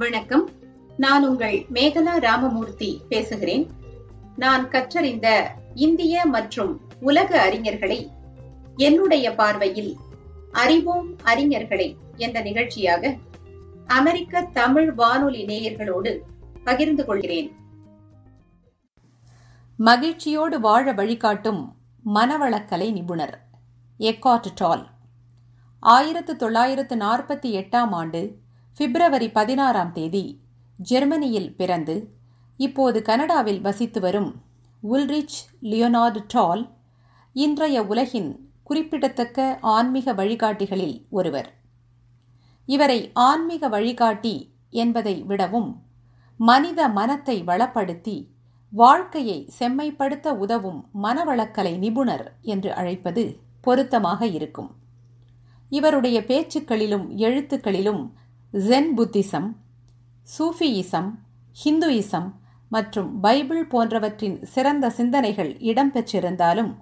வணக்கம். நான் உங்கள் மேகலா ராமமூர்த்தி பேசுகிறேன். நான் கற்றறிந்த இந்திய மற்றும் உலக அறிஞர்களை என்னுடைய பார்வையில் அறிவோம் அறிஞர்களை என்ற நிகழ்ச்சியாக அமெரிக்க தமிழ் வானொலி நேயர்களோடு பகிர்ந்து கொள்கிறேன். மகிழ்ச்சியோடு வாழ வழிகாட்டும் மனவளக்கலை நிபுணர் எக்காட் டால். ஆயிரத்து தொள்ளாயிரத்து நாற்பத்தி எட்டாம் ஆண்டு பிப்ரவரி பதினாறாம் தேதி ஜெர்மனியில் பிறந்து இப்போது கனடாவில் வசித்து வரும் உல்ரிச் லியோனார்டு டால் இன்றைய உலகின் குறிப்பிடத்தக்க ஆன்மீக வழிகாட்டிகளில் ஒருவர். இவரை ஆன்மீக வழிகாட்டி என்பதை விடவும் மனித மனத்தை வளப்படுத்தி வாழ்க்கையை செம்மைப்படுத்த உதவும் மனவளக்கலை நிபுணர் என்று அழைப்பது பொருத்தமாக இருக்கும். இவருடைய பேச்சுக்களிலும் எழுத்துக்களிலும் ஜென் புத்திசம் சூஃபியிசம் ஹிந்துயிசம் மற்றும் பைபிள் போன்றவற்றின் சிறந்த சிந்தனைகள் இடம்பெற்றிருந்தாலும்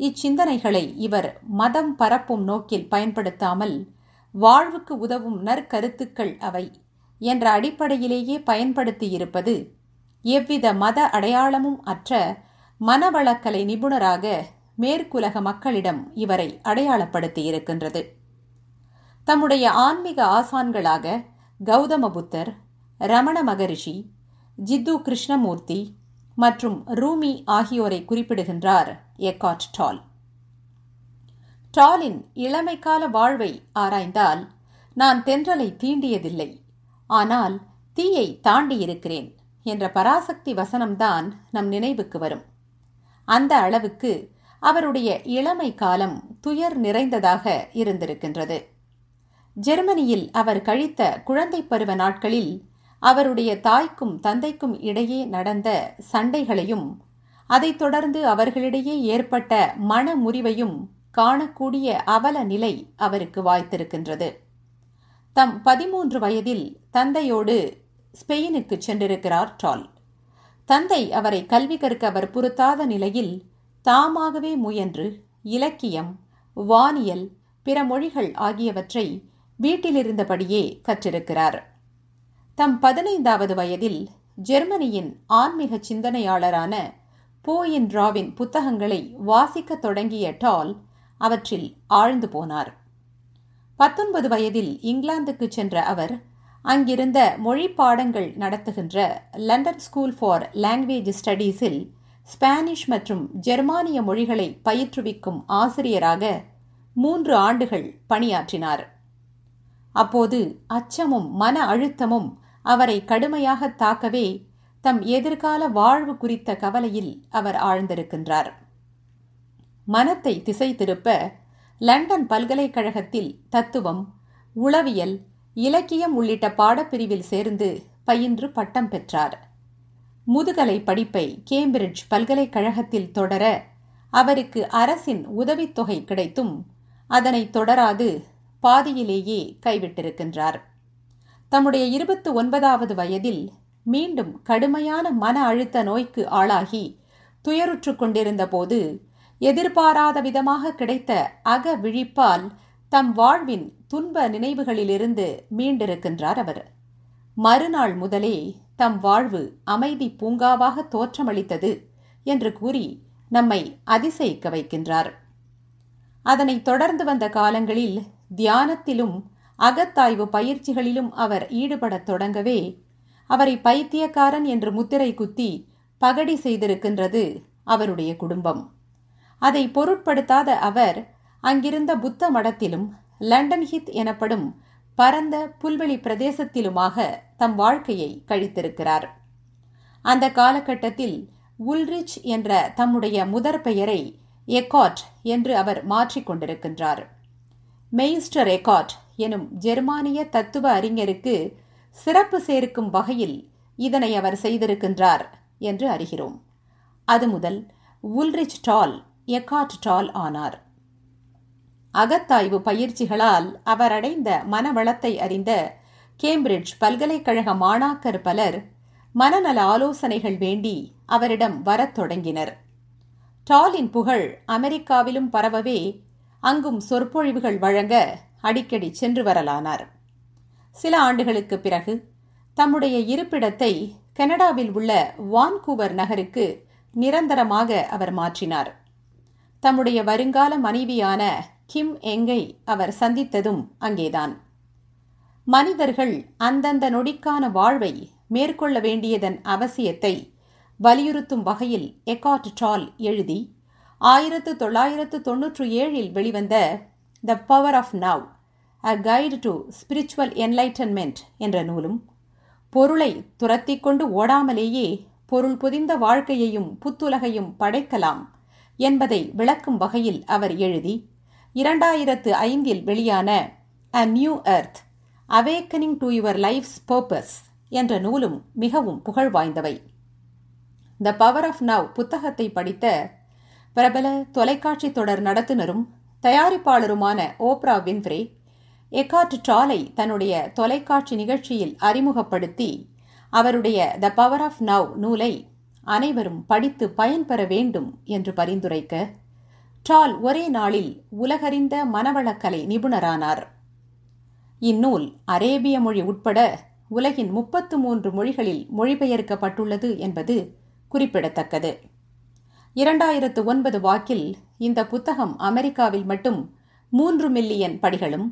இச்சிந்தனைகளை இவர் மதம் பரப்பும் நோக்கில் பயன்படுத்தாமல் வாழ்வுக்கு உதவும் நற்கருத்துக்கள் அவை என்ற அடிப்படையிலேயே பயன்படுத்தியிருப்பது எவ்வித மத அடையாளமும் அற்ற மனவளக்கலை நிபுணராக மேற்குலக மக்களிடம் இவரை அடையாளப்படுத்தியிருக்கின்றது. தம்முடைய ஆன்மீக ஆசான்களாக கௌதம புத்தர் ரமண மகரிஷி ஜித்து கிருஷ்ணமூர்த்தி மற்றும் ரூமி ஆகியோரை குறிப்பிடுகின்றார் எக்காட் டால். டாலின் இளமைக்கால வாழ்வை ஆராய்ந்தால் நான் தென்றலை தீண்டியதில்லை. ஆனால் தீயை தாண்டியிருக்கிறேன் என்ற பராசக்தி வசனம்தான் நம் நினைவுக்கு வரும். அந்த அளவுக்கு அவருடைய இளமை காலம் துயர் நிறைந்ததாக இருந்திருக்கின்றது. ஜெர்மனியில் அவர் கழித்த குழந்தை பருவ நாட்களில் அவருடைய தாய்க்கும் தந்தைக்கும் இடையே நடந்த சண்டைகளையும் அதைத் தொடர்ந்து அவர்களிடையே ஏற்பட்ட மன முறிவையும் காணக்கூடிய அவல நிலை அவருக்கு வாய்த்திருக்கின்றது. தம் பதிமூன்று வயதில் தந்தையோடு ஸ்பெயினுக்கு சென்றிருக்கிறார் டால். தந்தை அவரை கல்வி கற்க அவர் பொருத்தாத நிலையில் தாமாகவே முயன்று இலக்கியம் வானியல் பிற மொழிகள் ஆகியவற்றை வீட்டிலிருந்தபடியே கற்றிருக்கிறார். தம் பதினைந்தாவது வயதில் ஜெர்மனியின் ஆன்மீக சிந்தனையாளரான போயின் ராவின் புத்தகங்களை வாசிக்கத் தொடங்கிய டால் அவற்றில் ஆழ்ந்து போனார். பத்தொன்பது வயதில் இங்கிலாந்துக்கு சென்ற அவர் அங்கிருந்த மொழி பாடங்கள் நடத்துகின்ற லண்டன் ஸ்கூல் ஃபார் லாங்குவேஜ் ஸ்டடீஸில் ஸ்பானிஷ் மற்றும் ஜெர்மானிய மொழிகளை பயிற்றுவிக்கும் ஆசிரியராக மூன்று ஆண்டுகள் பணியாற்றினார். அப்போது அச்சமும் மன அழுத்தமும் அவரை கடுமையாக தாக்கவே தம் எதிர்கால வாழ்வு குறித்த கவலையில் அவர் ஆழ்ந்திருக்கின்றார். மனத்தை திசை திருப்ப லண்டன் பல்கலைக்கழகத்தில் தத்துவம் உளவியல் இலக்கியம் உள்ளிட்ட பாடப்பிரிவில் சேர்ந்து பயின்று பட்டம் பெற்றார். முதுகலை படிப்பை கேம்பிரிட்ஜ் பல்கலைக்கழகத்தில் தொடர அவருக்கு அரசின் உதவித்தொகை கிடைத்தும் அதனை தொடராது பாதியிலேயே கைவிட்டிருக்கின்றார். தம்முடைய இருபத்து ஒன்பதாவது வயதில் மீண்டும் கடுமையான மன அழுத்த நோய்க்கு ஆளாகி துயருற்று கொண்டிருந்த போது எதிர்பாராத விதமாக கிடைத்த அக விழிப்பால் தம் வாழ்வின் துன்ப நினைவுகளிலிருந்து மீண்டிருக்கின்றார் அவர். மறுநாள் முதலே தம் வாழ்வு அமைதி பூங்காவாக தோற்றமளித்தது என்று கூறி நம்மை அதிசயிக்க வைக்கின்றார். அதனைத் தொடர்ந்து வந்த காலங்களில் தியானத்திலும் அகத்தாய்வு பயிற்சிகளிலும் அவர் ஈடுபடத் தொடங்கவே அவரை பைத்தியக்காரன் என்று முத்திரை குத்தி பகடி செய்திருக்கின்றது அவருடைய குடும்பம். அதை பொருட்படுத்தாத அவர் அங்கிருந்த புத்த மடத்திலும் லண்டன் ஹித் எனப்படும் பரந்த புல்வெளி பிரதேசத்திலுமாக தம் வாழ்க்கையை கழித்திருக்கிறார். அந்த காலகட்டத்தில் உல்ரிச் என்ற தம்முடைய முதற் பெயரை எக்காட் என்று அவர் மாற்றிக்கொண்டிருக்கின்றார் மெய்ஸ்டர் எகார்ட் எனும் ஜெர்மானிய தத்துவ அறிஞருக்கு சிறப்பு சேர்க்கும் வகையில் இதனை அவர் செய்திருக்கின்றார் என்று அறிகிறோம். அது முதல் உல்ரிச் டால் எக்காட் டால் ஆனார். அகத்தாய்வு பயிற்சிகளால் அவர் அடைந்த மனவளத்தை அறிந்த கேம்பிரிட்ஜ் பல்கலைக்கழக மாணாக்கர் பலர் மனநல ஆலோசனைகள் வேண்டி அவரிடம் வரத் தொடங்கினர். டாலின் புகழ் அமெரிக்காவிலும் பரவவே அங்கும் சொற்பொழிவுகள் வழங்க அடிக்கடி சென்று வரலானார். சில ஆண்டுகளுக்கு பிறகு தம்முடைய இருப்பிடத்தை கனடாவில் உள்ள வான்கூவர் நகருக்கு நிரந்தரமாக அவர் மாற்றினார். தம்முடைய வருங்கால மனைவியான கிம் எங்கை அவர் சந்தித்ததும் அங்கேதான். மனிதர்கள் அந்தந்த நொடிக்கான வாழ்வை மேற்கொள்ள வேண்டியதன் அவசியத்தை வலியுறுத்தும் வகையில் எக்காட் டால் எழுதி ஆயிரத்து தொள்ளாயிரத்து தொன்னூற்று ஏழில் வெளிவந்த the power of now a guide to spiritual enlightenment என்ற நூலும் பொருளை துரத்தி கொண்டு ஓடாமலேயே பொருள் புதிந்த வாழ்க்கையையும் புத்துலகையும் படைக்கலாம் என்பதை விளக்கும் வகையில் அவர் எழுதி இரண்டாயிரத்து ஐந்தில் வெளியான a new earth awakening to your life's purpose என்ற நூலும் மிகவும் புகழ் வாய்ந்தவை. த பவர் ஆஃப் நவ் புத்தகத்தை படித்த பிரபல தொலைக்காட்சி தொடர் நடத்துனரும் தயாரிப்பாளருமான ஓப்ரா வின்ஃப்ரே எக்கார்ட் டாலை தன்னுடைய தொலைக்காட்சி நிகழ்ச்சியில் அறிமுகப்படுத்தி அவருடைய த பவர் ஆஃப் நவ் நூலை அனைவரும் படித்து பயன்பெற வேண்டும் என்று பரிந்துரைக்க டால் ஒரே நாளில் உலகறிந்த மனவளக்கலை நிபுணரானார். இந்நூல் அரேபிய மொழி உட்பட உலகின் முப்பத்து மூன்று மொழிகளில் மொழிபெயர்க்கப்பட்டுள்ளது என்பது குறிப்பிடத்தக்கது. இரண்டாயிரத்து ஒன்பது வாக்கில் இந்த புத்தகம் அமெரிக்காவில் மட்டும் மூன்று மில்லியன் படிகளும்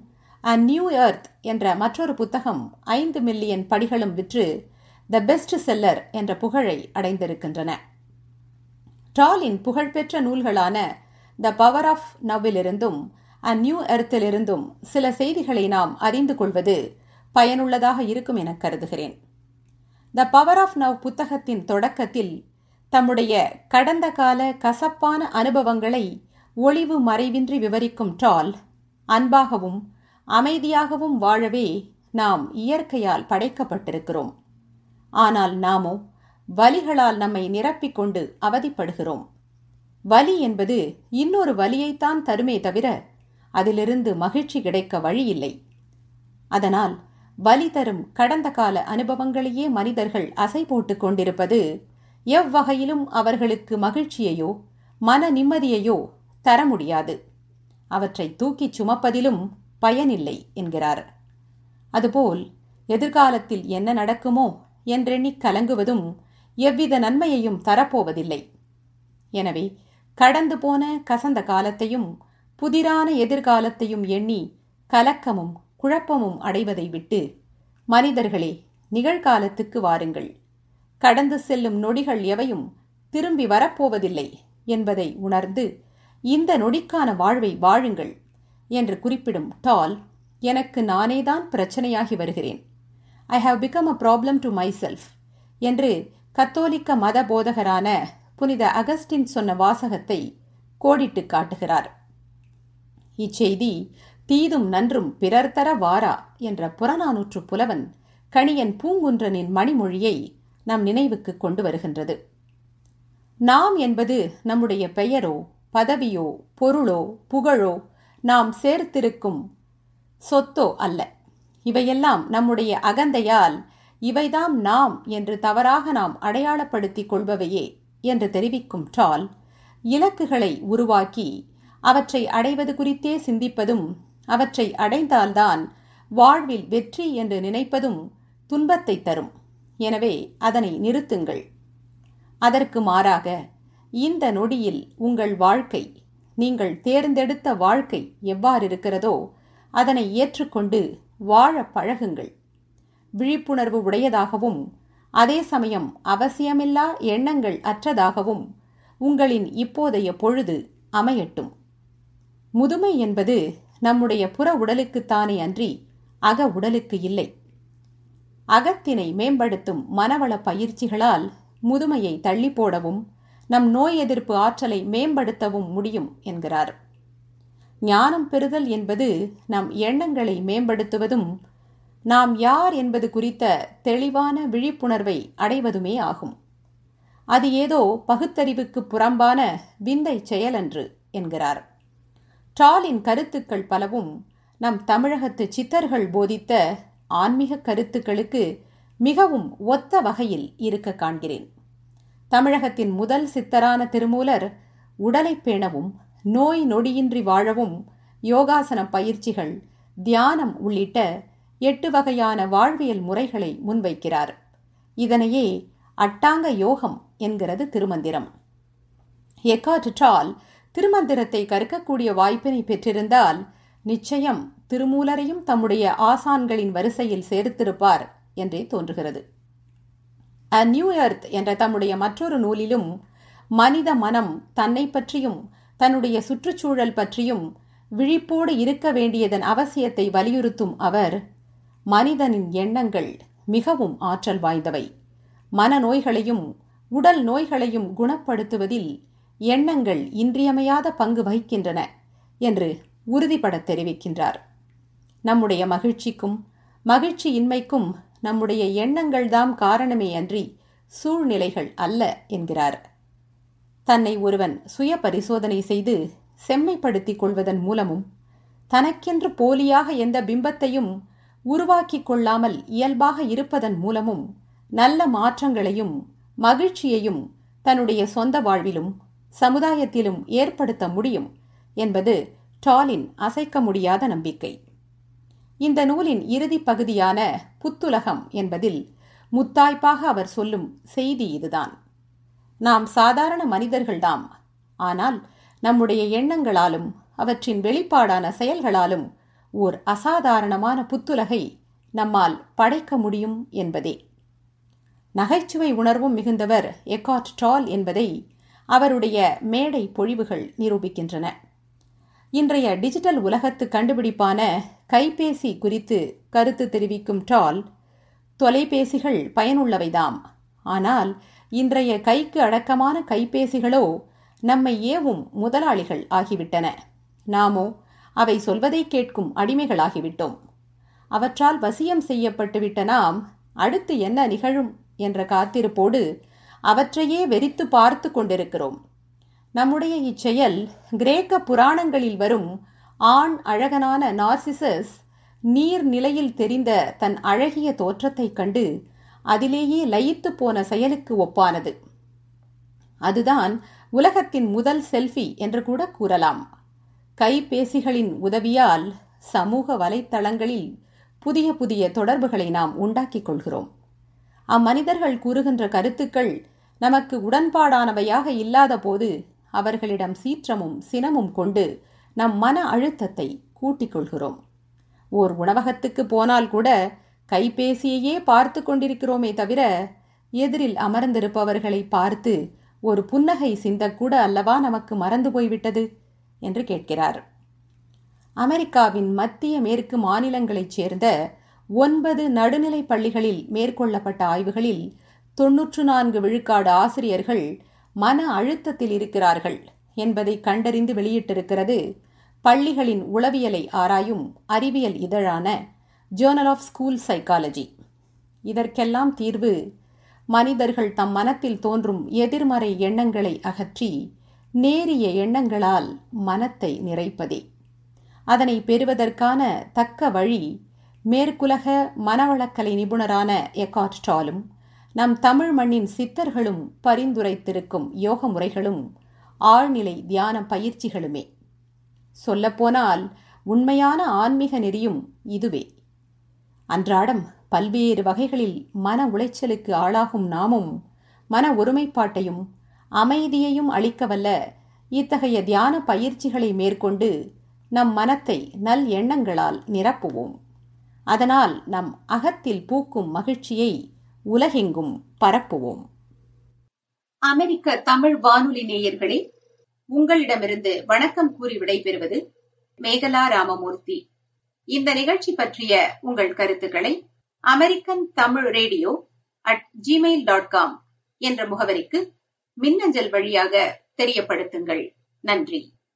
அ நியூ எர்த் என்ற மற்றொரு புத்தகம் ஐந்து மில்லியன் படிகளும் விற்று த பெஸ்ட் செல்லர் என்ற புகழை அடைந்திருக்கின்றன. டாலின் புகழ்பெற்ற நூல்களான த பவர் ஆஃப் நவ்விலிருந்தும் அ நியூ எர்த்திலிருந்தும் சில செய்திகளை நாம் அறிந்து கொள்வது பயனுள்ளதாக இருக்கும் என கருதுகிறேன். த பவர் ஆஃப் நவ் புத்தகத்தின் தொடக்கத்தில் தம்முடைய கடந்த கால கசப்பான அனுபவங்களை ஒளிவு மறைவின்றி விவரிக்கும் டால். அன்பாகவும் அமைதியாகவும் வாழவே நாம் இயற்கையால் படைக்கப்பட்டிருக்கிறோம். ஆனால் நாமோ வலிகளால் நம்மை நிரப்பிக்கொண்டு அவதிப்படுகிறோம். வலி என்பது இன்னொரு வலியைத்தான் தருமே தவிர அதிலிருந்து மகிழ்ச்சி கிடைக்க வழியில்லை. அதனால் வலி தரும் கடந்த கால அனுபவங்களையே மனிதர்கள் அசை போட்டுக் கொண்டிருப்பது எவ்வகையிலும் அவர்களுக்கு மகிழ்ச்சியையோ மன நிம்மதியையோ தர முடியாது. அவற்றை தூக்கிச் சுமப்பதிலும் பயனில்லை என்கிறார். அதுபோல் எதிர்காலத்தில் என்ன நடக்குமோ என்றெண்ணி கலங்குவதும் எவ்வித நன்மையையும் தரப்போவதில்லை. எனவே கடந்து போன கசந்த காலத்தையும் புதிரான எதிர்காலத்தையும் எண்ணி கலக்கமும் குழப்பமும் அடைவதை விட்டு மனிதர்களே நிகழ்காலத்துக்கு வாருங்கள். கடந்து செல்லும் நொடிகள் எவையும் திரும்பி வரப்போவதில்லை என்பதை உணர்ந்து இந்த நொடிக்கான வாழ்வை வாழுங்கள் என்று குறிப்பிடும் டால் எனக்கு நானேதான் பிரச்சனையாகி வருகிறேன். I have become a problem to myself என்று கத்தோலிக்க மத போதகரான புனித அகஸ்டின் சொன்ன வாசகத்தை கோடிட்டு காட்டுகிறார். இச்செய்தி தீதும் நன்றும் பிறர் தர வாரா என்ற புறநானூற்று புலவன் கணியன் பூங்குன்றனின் மணிமொழியை நம் நினைவுக்கு கொண்டு வருகின்றது. நாம் என்பது நம்முடைய பெயரோ பதவியோ பொருளோ புகழோ நாம் சேர்த்திருக்கும் சொத்தோ அல்ல. இவையெல்லாம் நம்முடைய அகந்தையால் இவைதாம் நாம் என்று தவறாக நாம் அடையாளப்படுத்திக் கொள்பவையே என்று தெரிவிக்கும் டால் இலக்குகளை உருவாக்கி அவற்றை அடைவது குறித்தே சிந்திப்பதும் அவற்றை அடைந்தால்தான் வாழ்வில் வெற்றி என்று நினைப்பதும் துன்பத்தை தரும். எனவே அதனை நிறுத்துங்கள். அதற்கு மாறாக இந்த நொடியில் உங்கள் வாழ்க்கை நீங்கள் தேர்ந்தெடுத்த வாழ்க்கை எவ்வாறு இருக்கிறதோ அதனை ஏற்றுக்கொண்டு வாழ பழகுங்கள். விழிப்புணர்வு உடையதாகவும் அதே சமயம் அவசியமில்லா எண்ணங்கள் அற்றதாகவும் உங்களின் இப்போதைய பொழுது அமையட்டும். முதுமை என்பது நம்முடைய புற உடலுக்குத்தானே அன்றி அக உடலுக்கு இல்லை. அகத்தினை மேம்படுத்தும் மனவள பயிற்சிகளால் முதுமையை தள்ளி போடவும் நம் நோய் எதிர்ப்பு ஆற்றலை மேம்படுத்தவும் முடியும் என்கிறார். ஞானம் பெறுதல் என்பது நம் எண்ணங்களை மேம்படுத்துவதும் நாம் யார் என்பது குறித்த தெளிவான விழிப்புணர்வை அடைவதுமே ஆகும். அது ஏதோ பகுத்தறிவுக்கு புறம்பான விந்தை செயலன்று என்கிறார். டாலின் கருத்துக்கள் பலவும் நம் தமிழகத்து சித்தர்கள் போதித்த ஆன்மீக கருத்துக்களுக்கு மிகவும் ஒத்த வகையில் இருக்க காண்கிறேன். தமிழகத்தின் முதல் சித்தரான திருமூலர் உடலை பேணவும் நோய் நொடியின்றி வாழவும் யோகாசன பயிற்சிகள் தியானம் உள்ளிட்ட எட்டு வகையான வாழ்வியல் முறைகளை முன்வைக்கிறார். இதனையே அட்டாங்க யோகம் என்கிறது திருமந்திரம். எக்காட் டால் திருமந்திரத்தை கற்கக்கூடிய வாய்ப்பினை பெற்றிருந்தால் நிச்சயம் திருமூலரையும் தம்முடைய ஆசான்களின் வரிசையில் சேர்த்திருப்பார் என்றே தோன்றுகிறது. அ நியூ எர்த் என்ற தம்முடைய மற்றொரு நூலிலும் மனித மனம் தன்னை பற்றியும் தன்னுடைய சுற்றுச்சூழல் பற்றியும் விழிப்போடு இருக்க வேண்டியதன் அவசியத்தை வலியுறுத்தும் அவர் மனிதனின் எண்ணங்கள் மிகவும் ஆற்றல் வாய்ந்தவை. மனநோய்களையும் உடல் நோய்களையும் குணப்படுத்துவதில் எண்ணங்கள் இன்றியமையாத பங்கு வகிக்கின்றன என்று உறுதிபட தெரிவிக்கின்றார். நம்முடைய மகிழ்ச்சிக்கும் மகிழ்ச்சியின்மைக்கும் நம்முடைய எண்ணங்கள்தாம் காரணமே அன்றி சூழ்நிலைகள் அல்ல என்கிறார். தன்னை ஒருவன் சுய பரிசோதனை செய்து செம்மைப்படுத்திக் கொள்வதன் மூலமும் தனக்கென்று போலியாக எந்த பிம்பத்தையும் உருவாக்கிக் கொள்ளாமல் இயல்பாக இருப்பதன் மூலமும் நல்ல மாற்றங்களையும் மகிழ்ச்சியையும் தன்னுடைய சொந்த வாழ்விலும் சமுதாயத்திலும் ஏற்படுத்த முடியும் என்பது டாலின் அசைக்க முடியாத நம்பிக்கை. இந்த நூலின் இறுதி பகுதியான புத்துலகம் என்பதில் முத்தாய்ப்பாக அவர் சொல்லும் செய்தி இதுதான். நாம் சாதாரண மனிதர்கள்தாம் ஆனால் நம்முடைய எண்ணங்களாலும் அவற்றின் வெளிப்பாடான செயல்களாலும் ஓர் அசாதாரணமான புத்துலகை நம்மால் படைக்க முடியும் என்பதே. நகைச்சுவை உணர்வும் மிகுந்தவர் எக்காட் டால் என்பதை அவருடைய மேடை பொழிவுகள் நிரூபிக்கின்றன. இன்றைய டிஜிட்டல் உலகத்து கண்டுபிடிப்பான கைபேசி குறித்து கருத்து தெரிவிக்கும் டால் தொலைபேசிகள் பயனுள்ளவைதாம். ஆனால் இன்றைய கைக்கு அடக்கமான கைபேசிகளோ நம்மை ஏவும் முதலாளிகள் ஆகிவிட்டன. நாமோ அவை சொல்வதை கேட்கும் அடிமைகளாகிவிட்டோம். அவற்றால் வசியம் செய்யப்பட்டுவிட்ட நாம் அடுத்து என்ன நிகழும் என்ற காத்திருப்போடு அவற்றையே வெறித்து பார்த்து கொண்டிருக்கிறோம். நம்முடைய இச்செயல் கிரேக்க புராணங்களில் வரும் ஆண் அழகனான நார்சிசஸ் நீர் நிலையில் தெரிந்த தன் அழகிய தோற்றத்தைக் கண்டு அதிலேயே லயித்து போன செயலுக்கு ஒப்பானது. அதுதான் உலகத்தின் முதல் செல்ஃபி என்று கூட கூறலாம். கைபேசிகளின் உதவியால் சமூக வலைத்தளங்களில் புதிய புதிய தொடர்புகளை நாம் உண்டாக்கிக் கொள்கிறோம். அம்மனிதர்கள் கூறுகின்ற கருத்துக்கள் நமக்கு உடன்பாடானவையாக இல்லாத போது அவர்களிடம் சீற்றமும் சினமும் கொண்டு நம் மன அழுத்தத்தை கூட்டிக் கொள்கிறோம் ஓர் உணவகத்துக்கு போனால் கூட கைபேசியையே பார்த்து கொண்டிருக்கிறோமே தவிர எதிரில் அமர்ந்திருப்பவர்களை பார்த்து ஒரு புன்னகை சிந்தக்கூட அல்லவா நமக்கு மறந்து போய்விட்டது? என்று கேட்கிறார். அமெரிக்காவின் மத்திய மேற்கு மாநிலங்களைச் சேர்ந்த ஒன்பது நடுநிலை பள்ளிகளில் மேற்கொள்ளப்பட்ட ஆய்வுகளில் தொன்னூற்று நான்கு விழுக்காடு ஆசிரியர்கள் மன அழுத்தத்தில் இருக்கிறார்கள் என்பதை கண்டறிந்து வெளியிட்டிருக்கிறது பள்ளிகளின் உளவியலை ஆராயும் அறிவியல் இதழான ஜேர்னல் ஆஃப் ஸ்கூல் சைக்காலஜி இதற்கெல்லாம் தீர்வு மனிதர்கள் தம் மனத்தில் தோன்றும் எதிர்மறை எண்ணங்களை அகற்றி நேரிய எண்ணங்களால் மனத்தை நிறைப்பதே. அதனை பெறுவதற்கான தக்க வழி மேற்குலக மனவளக்கலை நிபுணரான எக்காட் டாலும் நம் தமிழ் மண்ணின் சித்தர்களும் பரிந்துரைத்திருக்கும் யோக முறைகளும் ஆழ்நிலை தியான பயிற்சிகளுமே. சொல்லப்போனால் உண்மையான ஆன்மீக நெறியும் இதுவே. அன்றாடம் பல்வேறு வகைகளில் மன உளைச்சலுக்கு ஆளாகும் நாமும் மன ஒருமைப்பாட்டையும் அமைதியையும் அளிக்கவல்ல இத்தகைய தியான பயிற்சிகளை மேற்கொண்டு நம் மனத்தை நல் எண்ணங்களால் நிரப்புவோம். அதனால் நம் அகத்தில் பூக்கும் மகிழ்ச்சியை உலகெங்கும் பரப்புவோம். அமெரிக்க தமிழ் வானொலி நேயர்களே உங்களிடமிருந்து வணக்கம் கூறி விடைபெறுவது மேகலா ராமமூர்த்தி. இந்த நிகழ்ச்சி பற்றிய உங்கள் கருத்துக்களை American Tamil radio at Gmail dot com என்ற முகவரிக்கு மின்னஞ்சல் வழியாக தெரியப்படுத்துங்கள். நன்றி.